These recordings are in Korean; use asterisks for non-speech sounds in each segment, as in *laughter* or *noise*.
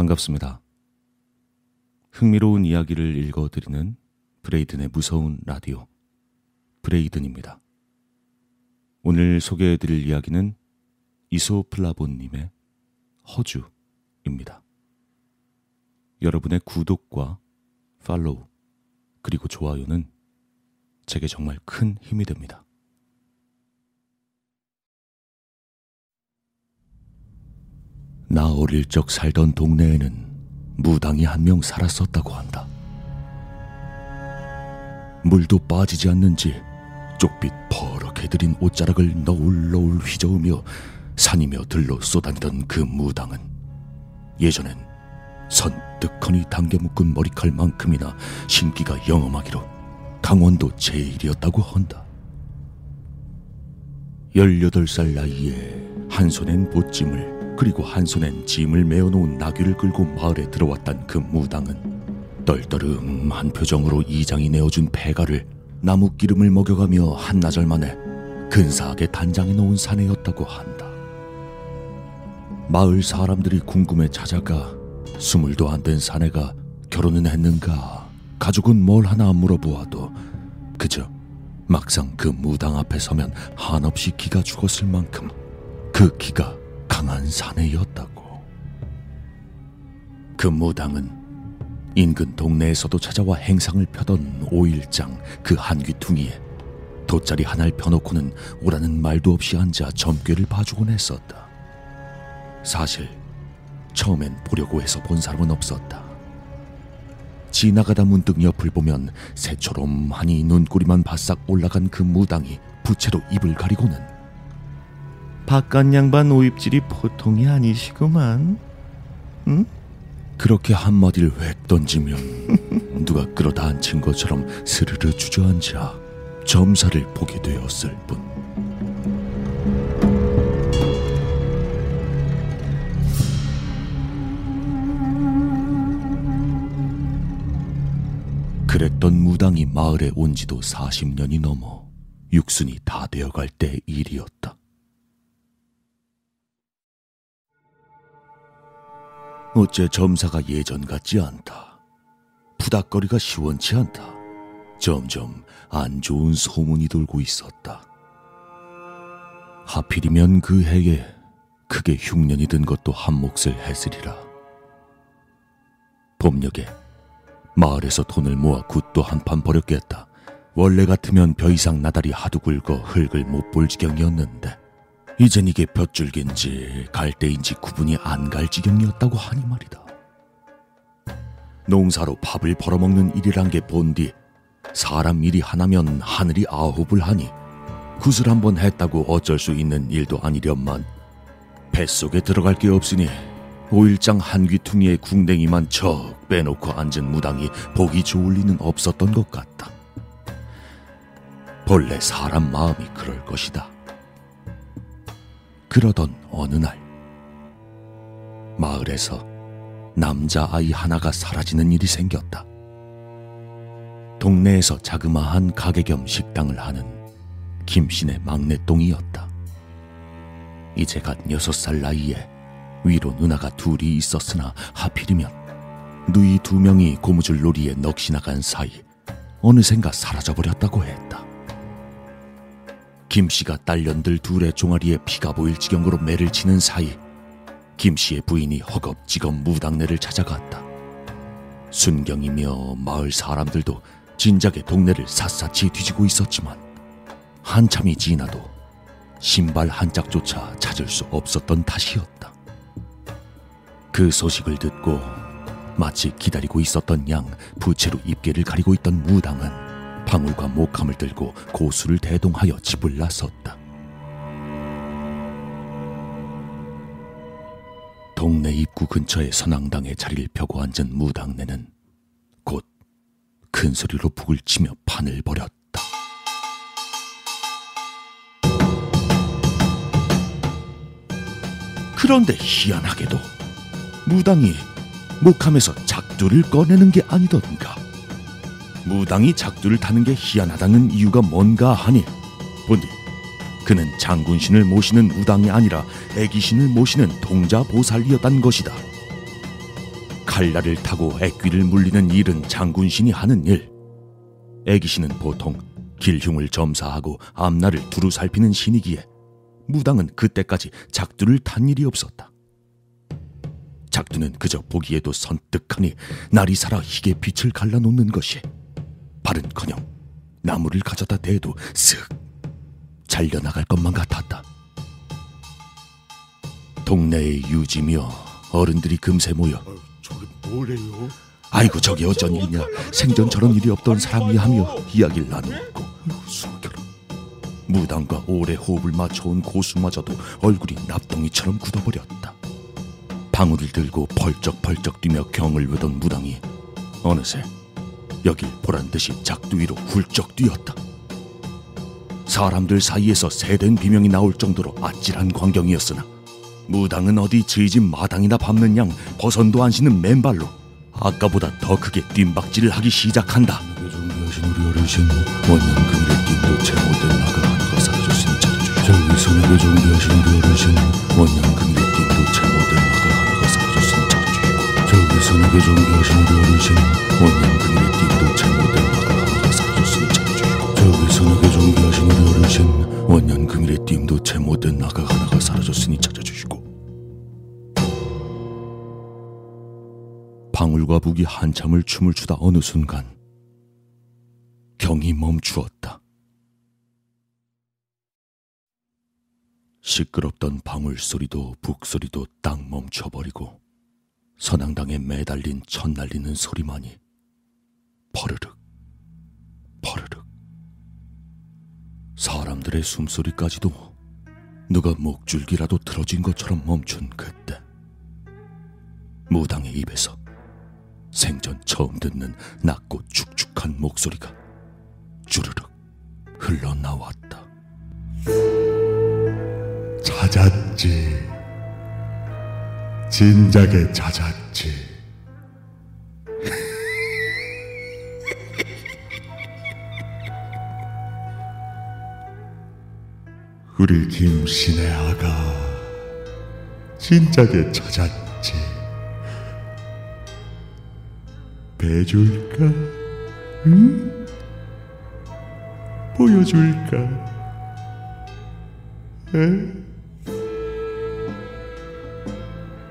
반갑습니다. 흥미로운 이야기를 읽어드리는 브레이든의 무서운 라디오, 브레이든입니다. 오늘 소개해드릴 이야기는 이소플라본님의 허주입니다. 여러분의 구독과 팔로우, 그리고 좋아요는 제게 정말 큰 힘이 됩니다. 나 어릴 적 살던 동네에는 무당이 한 명 살았었다고 한다. 물도 빠지지 않는지 쪽빛 퍼렇게 들인 옷자락을 너울너울 휘저으며 산이며 들로 쏟아내던 그 무당은 예전엔 선뜩하니 당겨 묶은 머리칼만큼이나 신기가 영험하기로 강원도 제일이었다고 한다. 18살 나이에 한 손엔 보찜을 그리고 한 손엔 짐을 메어놓은 나귀를 끌고 마을에 들어왔던 그 무당은 떨떠름한 표정으로 이장이 내어준 폐가를 나무 기름을 먹여가며 한나절 만에 근사하게 단장해 놓은 사내였다고 한다. 마을 사람들이 궁금해 찾아가 스물도 안 된 사내가 결혼은 했는가 가족은 뭘 하나 물어보아도 그저 막상 그 무당 앞에 서면 한없이 기가 죽었을 만큼 그 기가 강한 사내였다고. 그 무당은 인근 동네에서도 찾아와 행상을 펴던 오일장 그 한귀퉁이에 돗자리 하나를 펴놓고는 오라는 말도 없이 앉아 점괘를 봐주곤 했었다. 사실 처음엔 보려고 해서 본 사람은 없었다. 지나가다 문득 옆을 보면 새처럼 하니 눈꼬리만 바싹 올라간 그 무당이 부채로 입을 가리고는 바깥 양반 오입질이 보통이 아니시구만. 응? 그렇게 한마디를 획 던지면 *laughs* 누가 끌어다 앉힌 것처럼 스르르 주저앉아 점사를 보게 되었을 뿐. 그랬던 무당이 마을에 온 지도 40년이 넘어 육순이 다 되어갈 때 일이었다. 어째 점사가 예전 같지 않다. 푸닥거리가 시원치 않다. 점점 안 좋은 소문이 돌고 있었다. 하필이면 그 해에 크게 흉년이 든 것도 한 몫을 했으리라. 봄녘에 마을에서 돈을 모아 굿도 한 판 버렸겠다. 원래 같으면 벼 이상 나달이 하도 굵어 흙을 못 볼 지경이었는데 이젠 이게 볕줄기인지 갈대인지 구분이 안 갈 지경이었다고 하니 말이다. 농사로 밥을 벌어먹는 일이란 게 본디 사람 일이 하나면 하늘이 아홉을 하니 굿을 한번 했다고 어쩔 수 있는 일도 아니련만 뱃속에 들어갈 게 없으니 오일장 한 귀퉁이에 궁뎅이만 척 빼놓고 앉은 무당이 보기 좋을 리는 없었던 것 같다. 본래 사람 마음이 그럴 것이다. 그러던 어느 날 마을에서 남자아이 하나가 사라지는 일이 생겼다. 동네에서 자그마한 가게 겸 식당을 하는 김씨네 막내똥이었다. 이제 갓 여섯 살 나이에 위로 누나가 둘이 있었으나 하필이면 누이 두 명이 고무줄 놀이에 넋이 나간 사이 어느샌가 사라져버렸다고 했다. 김 씨가 딸년들 둘의 종아리에 피가 보일 지경으로 매를 치는 사이 김 씨의 부인이 허겁지겁 무당네를 찾아갔다. 순경이며 마을 사람들도 진작에 동네를 샅샅이 뒤지고 있었지만 한참이 지나도 신발 한 짝조차 찾을 수 없었던 탓이었다. 그 소식을 듣고 마치 기다리고 있었던 양 부채로 입계를 가리고 있던 무당은 방울과 목함을 들고 고수를 대동하여 집을 나섰다. 동네 입구 근처의 선앙당에 자리를 펴고 앉은 무당네는 곧 큰 소리로 북을 치며 판을 벌였다. 그런데 희한하게도 무당이 목함에서 작두를 꺼내는 게 아니던가. 무당이 작두를 타는 게 희한하다는 이유가 뭔가 하니 본디 그는 장군신을 모시는 무당이 아니라 애기신을 모시는 동자보살이었단 것이다. 칼날을 타고 애귀를 물리는 일은 장군신이 하는 일. 애기신은 보통 길흉을 점사하고 앞날을 두루 살피는 신이기에 무당은 그때까지 작두를 탄 일이 없었다. 작두는 그저 보기에도 선뜩하니 날이 살아 희게 빛을 갈라놓는 것이 발은커녕 나무를 가져다 대도 쓱 잘려나갈 것만 같았다. 동네의 유지며 어른들이 금세 모여 저게 뭐래요? 아이고 저게 어쩐 일이냐 생전 저런 일이 없던 사람이 하며 이야기를 나누고 숨겨라. 무당과 오래 호흡을 맞춰온 고수마저도 얼굴이 납덩이처럼 굳어버렸다. 방울을 들고 펄쩍펄쩍 뛰며 경을 외던 무당이 어느새 여길 보란 듯이 작두 위로 훌쩍 뛰었다. 사람들 사이에서 새된 비명이 나올 정도로 아찔한 광경이었으나 무당은 어디 저희 집 마당이나 밟는 양 버선도 안 신는 맨발로 아까보다 더 크게 뜀박질을 하기 시작한다. 그 준비하신 우리 어르신 원년 금일의 띠도 제 못된 나가 하나가 사라졌으니 찾아주시오. 저기 손에게 준비하신 우리 어르신 원년 띠도 제 못된 나가 하나가 사라졌으니 준비하신 우리 어르신 원년 금일의 띠도 제못된 나가 하나가 사라졌으니 찾아주시고. 저기 준비하신 우리 어르신 원년 금일의 띠도 제못된 나가 하나가 사라졌으니 찾아주시고. 방울과 북이 한참을 춤을 추다 어느 순간 경이 멈추었다. 시끄럽던 방울 소리도 북 소리도 딱 멈춰버리고 선앙당에 매달린 천 날리는 소리만이 퍼르륵 퍼르륵 사람들의 숨소리까지도 누가 목줄기라도 틀어진 것처럼 멈춘 그때 무당의 입에서 생전 처음 듣는 낮고 축축한 목소리가 주르륵 흘러나왔다. 찾았지. 진작에 찾았지. 우리 김신의 아가 진작에 찾았지. 배줄까? 응? 보여줄까? 에?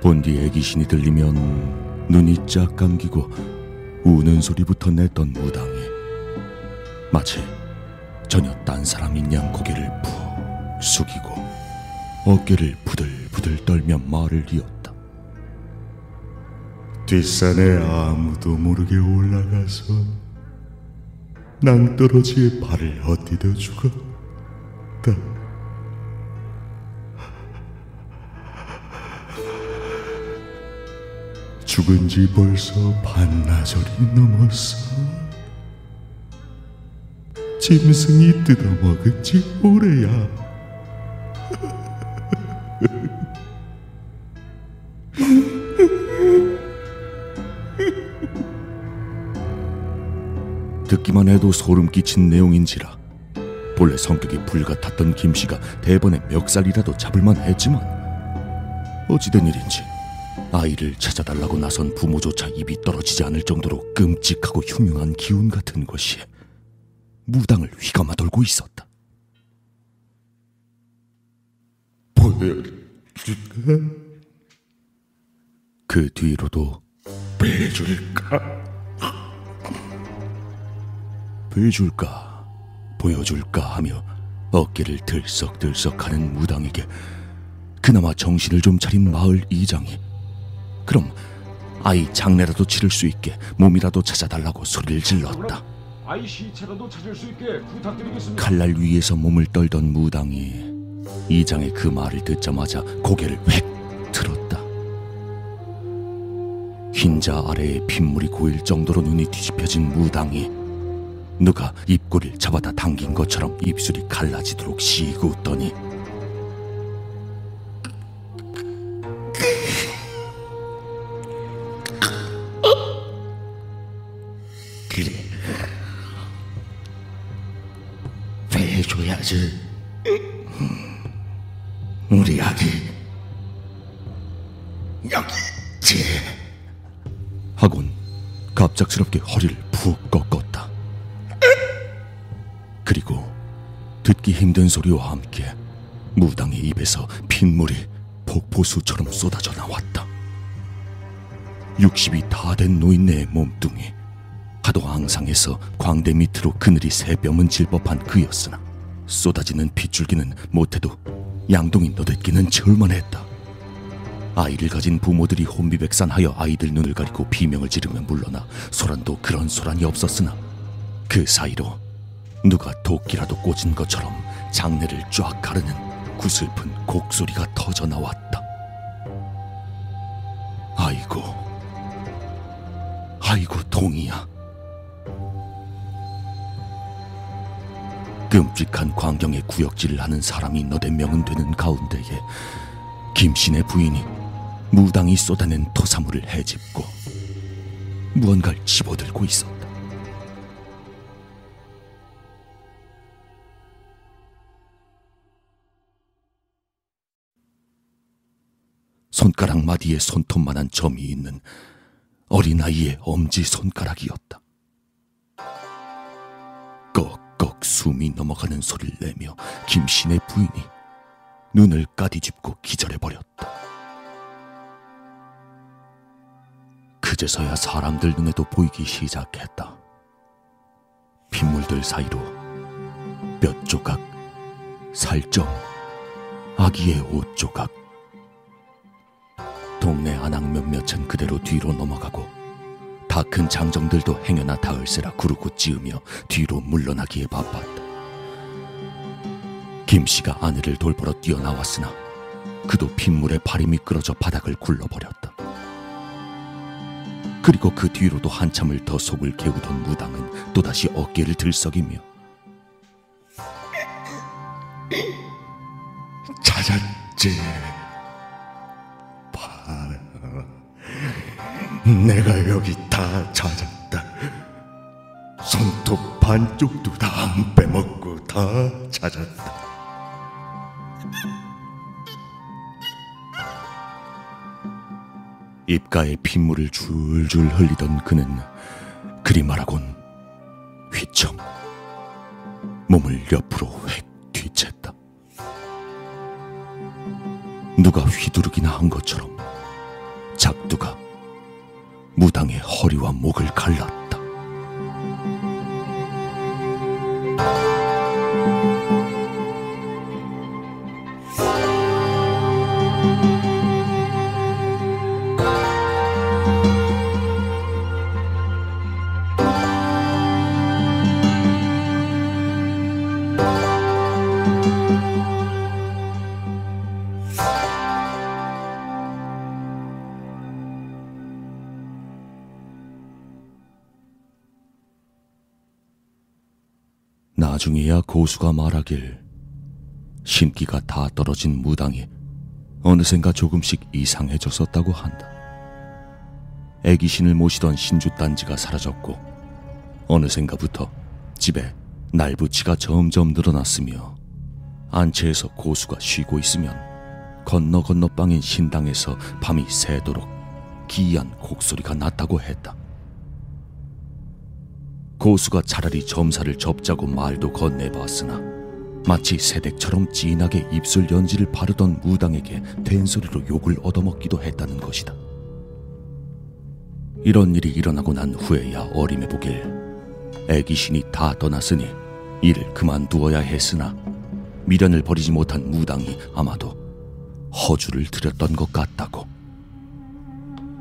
본디 애기신이 들리면 눈이 쫙 감기고 우는 소리부터 냈던 무당이 마치 전혀 딴 사람인 양 고개를 푹 숙이고 어깨를 부들부들 떨며 말을 이었다. 뒷산에 아무도 모르게 올라가서 낭떠러지에 발을 헛디뎌 죽었다. 죽은 지 벌써 반나절이 넘었어. 짐승이 뜯어먹은 지 오래야. 듣기만 해도 소름 끼친 내용인지라 본래 성격이 불같았던 김씨가 대번에 멱살이라도 잡을만 했지만 어찌된 일인지 아이를 찾아달라고 나선 부모조차 입이 떨어지지 않을 정도로 끔찍하고 흉흉한 기운 같은 것이 무당을 휘감아 돌고 있었다. 보여줄까? 그 뒤로도 빼줄까? 보여줄까 보여줄까 하며 어깨를 들썩들썩하는 무당에게 그나마 정신을 좀 차린 마을 이장이 그럼 아이 장례라도 치를 수 있게 몸이라도 찾아달라고 소리를 질렀다. 아이 시체라도 찾을 수 있게 부탁드리겠습니다. 칼날 위에서 몸을 떨던 무당이 이장의 그 말을 듣자마자 고개를 획 들었다. 흰자 아래에 핏물이 고일 정도로 눈이 뒤집혀진 무당이 누가 입꼬리를 잡아다 당긴 것처럼 입술이 갈라지도록 시고 웃더니 빼줘야지. 우리 아기 여기 있지. 갑작스럽게 허리를 푹 꺾었다. 그리고 듣기 힘든 소리와 함께 무당의 입에서 핏물이 폭포수처럼 쏟아져 나왔다. 60이 다 된 노인네의 몸뚱이 하도 앙상해서 광대 밑으로 그늘이 새 뼘은 질 법한 그였으나 쏟아지는 핏줄기는 못해도 양동이 너댓기는 절만했다. 아이를 가진 부모들이 혼비백산하여 아이들 눈을 가리고 비명을 지르며 물러나 소란도 그런 소란이 없었으나 그 사이로 누가 도끼라도 꽂은 것처럼 장내를 쫙 가르는 구슬픈 곡소리가 터져 나왔다. 아이고, 아이고 동이야. 끔찍한 광경에 구역질을 하는 사람이 너댓 명은 되는 가운데에 김신의 부인이 무당이 쏟아낸 토사물을 헤집고 무언가를 집어들고 있었다. 손가락 마디에 손톱만한 점이 있는 어린아이의 엄지 손가락이었다. 꺽 꺽 숨이 넘어가는 소리를 내며 김신의 부인이 눈을 까디집고 기절해버렸다. 그제서야 사람들 눈에도 보이기 시작했다. 핏물들 사이로 뼈 조각, 살점, 아기의 옷 조각, 동네 안악 몇몇은 그대로 뒤로 넘어가고 다 큰 장정들도 행여나 닿을세라 구르고 찌으며 뒤로 물러나기에 바빴다. 김씨가 아내를 돌보러 뛰어나왔으나 그도 핏물에 발이 미끄러져 바닥을 굴러버렸다. 그리고 그 뒤로도 한참을 더 속을 개우던 무당은 또다시 어깨를 들썩이며 찾았지. 내가 여기 다 찾았다. 손톱 반쪽도 다 안 빼먹고 다 찾았다. 입가에 핏물을 줄줄 흘리던 그는 그리 말하곤 휘청 몸을 옆으로 획 뒤챘다. 누가 휘두르기나 한 것처럼 무당의 허리와 목을 갈랐다. 나중에야 고수가 말하길 신기가 다 떨어진 무당이 어느샌가 조금씩 이상해졌었다고 한다. 애기신을 모시던 신주 단지가 사라졌고 어느샌가부터 집에 날부치가 점점 늘어났으며 안채에서 고수가 쉬고 있으면 건너 건너 빵인 신당에서 밤이 새도록 기이한 곡소리가 났다고 했다. 고수가 차라리 점사를 접자고 말도 건네봤으나 마치 새댁처럼 진하게 입술 연지를 바르던 무당에게 된소리로 욕을 얻어먹기도 했다는 것이다. 이런 일이 일어나고 난 후에야 어림해 보길 애기신이 다 떠났으니 일을 그만두어야 했으나 미련을 버리지 못한 무당이 아마도 허주를 들였던 것 같다고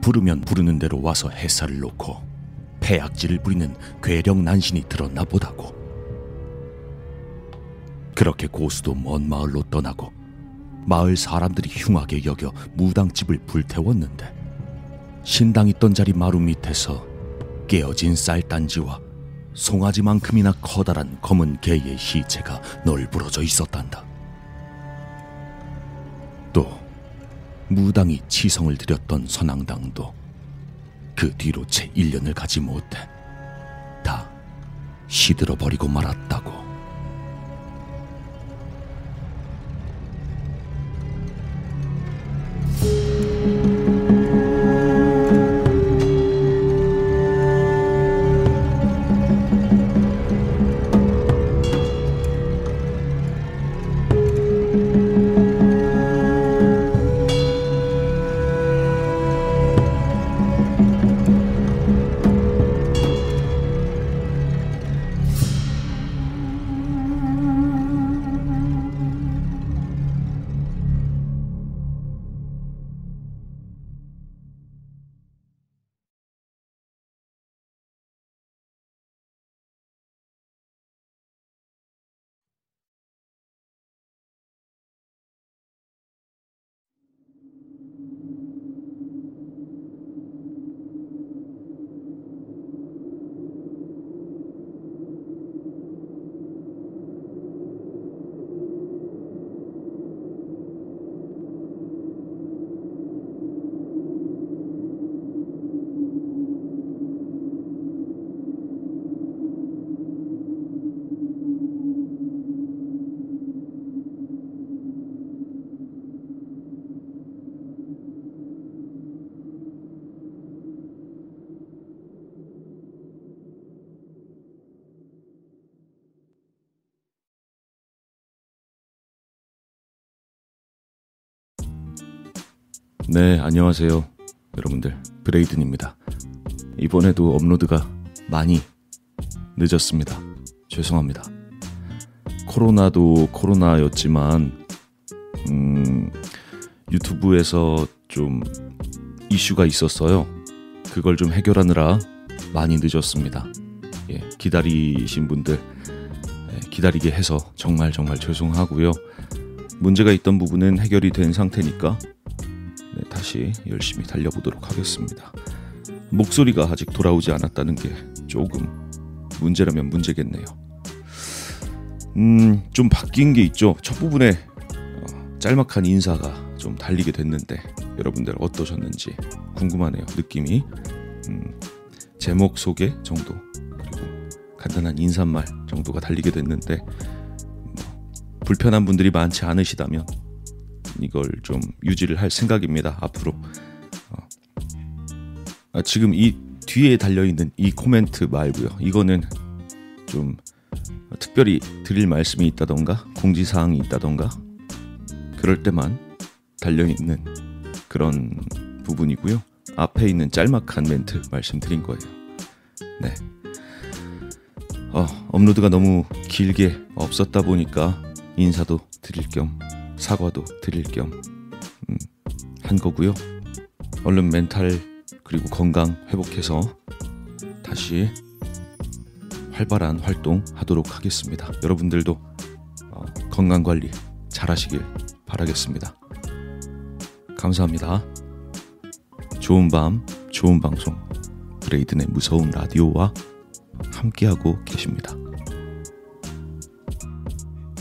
부르면 부르는 대로 와서 햇살을 놓고 폐악질을 부리는 괴력 난신이 들었나 보다고. 그렇게 고수도 먼 마을로 떠나고 마을 사람들이 흉하게 여겨 무당집을 불태웠는데 신당 있던 자리 마루 밑에서 깨어진 쌀단지와 송아지만큼이나 커다란 검은 개의 시체가 널브러져 있었단다. 또 무당이 치성을 드렸던 선앙당도 그 뒤로 채 1년을 가지 못해 다 시들어 버리고 말았다고. 네, 안녕하세요. 여러분들, 브레이든입니다. 이번에도 업로드가 많이 늦었습니다. 죄송합니다. 코로나도 코로나였지만, 음, 유튜브에서 좀 이슈가 있었어요. 그걸 좀 해결하느라 많이 늦었습니다. 예, 기다리신 분들, 예, 기다리게 해서 정말 정말 죄송하고요. 문제가 있던 부분은 해결이 된 상태니까 네, 다시 열심히 달려보도록 하겠습니다. 목소리가 아직 돌아오지 않았다는 게 조금 문제라면 문제겠네요. 음, 좀 바뀐 게 있죠. 첫 부분에 어, 짤막한 인사가 좀 달리게 됐는데 여러분들 어떠셨는지 궁금하네요. 느낌이 음, 제목 소개 정도 그리고 간단한 인사말 정도가 달리게 됐는데 뭐, 불편한 분들이 많지 않으시다면 이걸 좀 유지를 할 생각입니다. 앞으로 어. 아, 지금 이 뒤에 달려 있는 이 코멘트 말고요. 이거는 좀 특별히 드릴 말씀이 있다던가 공지 사항이 있다던가 그럴 때만 달려 있는 그런 부분이고요. 앞에 있는 짤막한 멘트 말씀드린 거예요. 네. 어, 업로드가 너무 길게 없었다 보니까 인사도 드릴 겸 사과도 드릴 겸한 음, 거고요. 얼른 멘탈 그리고 건강 회복해서 다시 활발한 활동 하도록 하겠습니다. 여러분들도 어, 건강 관리 잘 하시길 바라겠습니다. 감사합니다. 좋은 밤, 좋은 방송, 브레이든의 무서운 라디오와 함께하고 계십니다.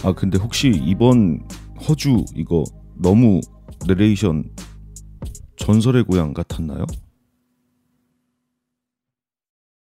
아, 근데 혹시 이번 허주 이거 너무 내레이션 전설의 고향 같았나요?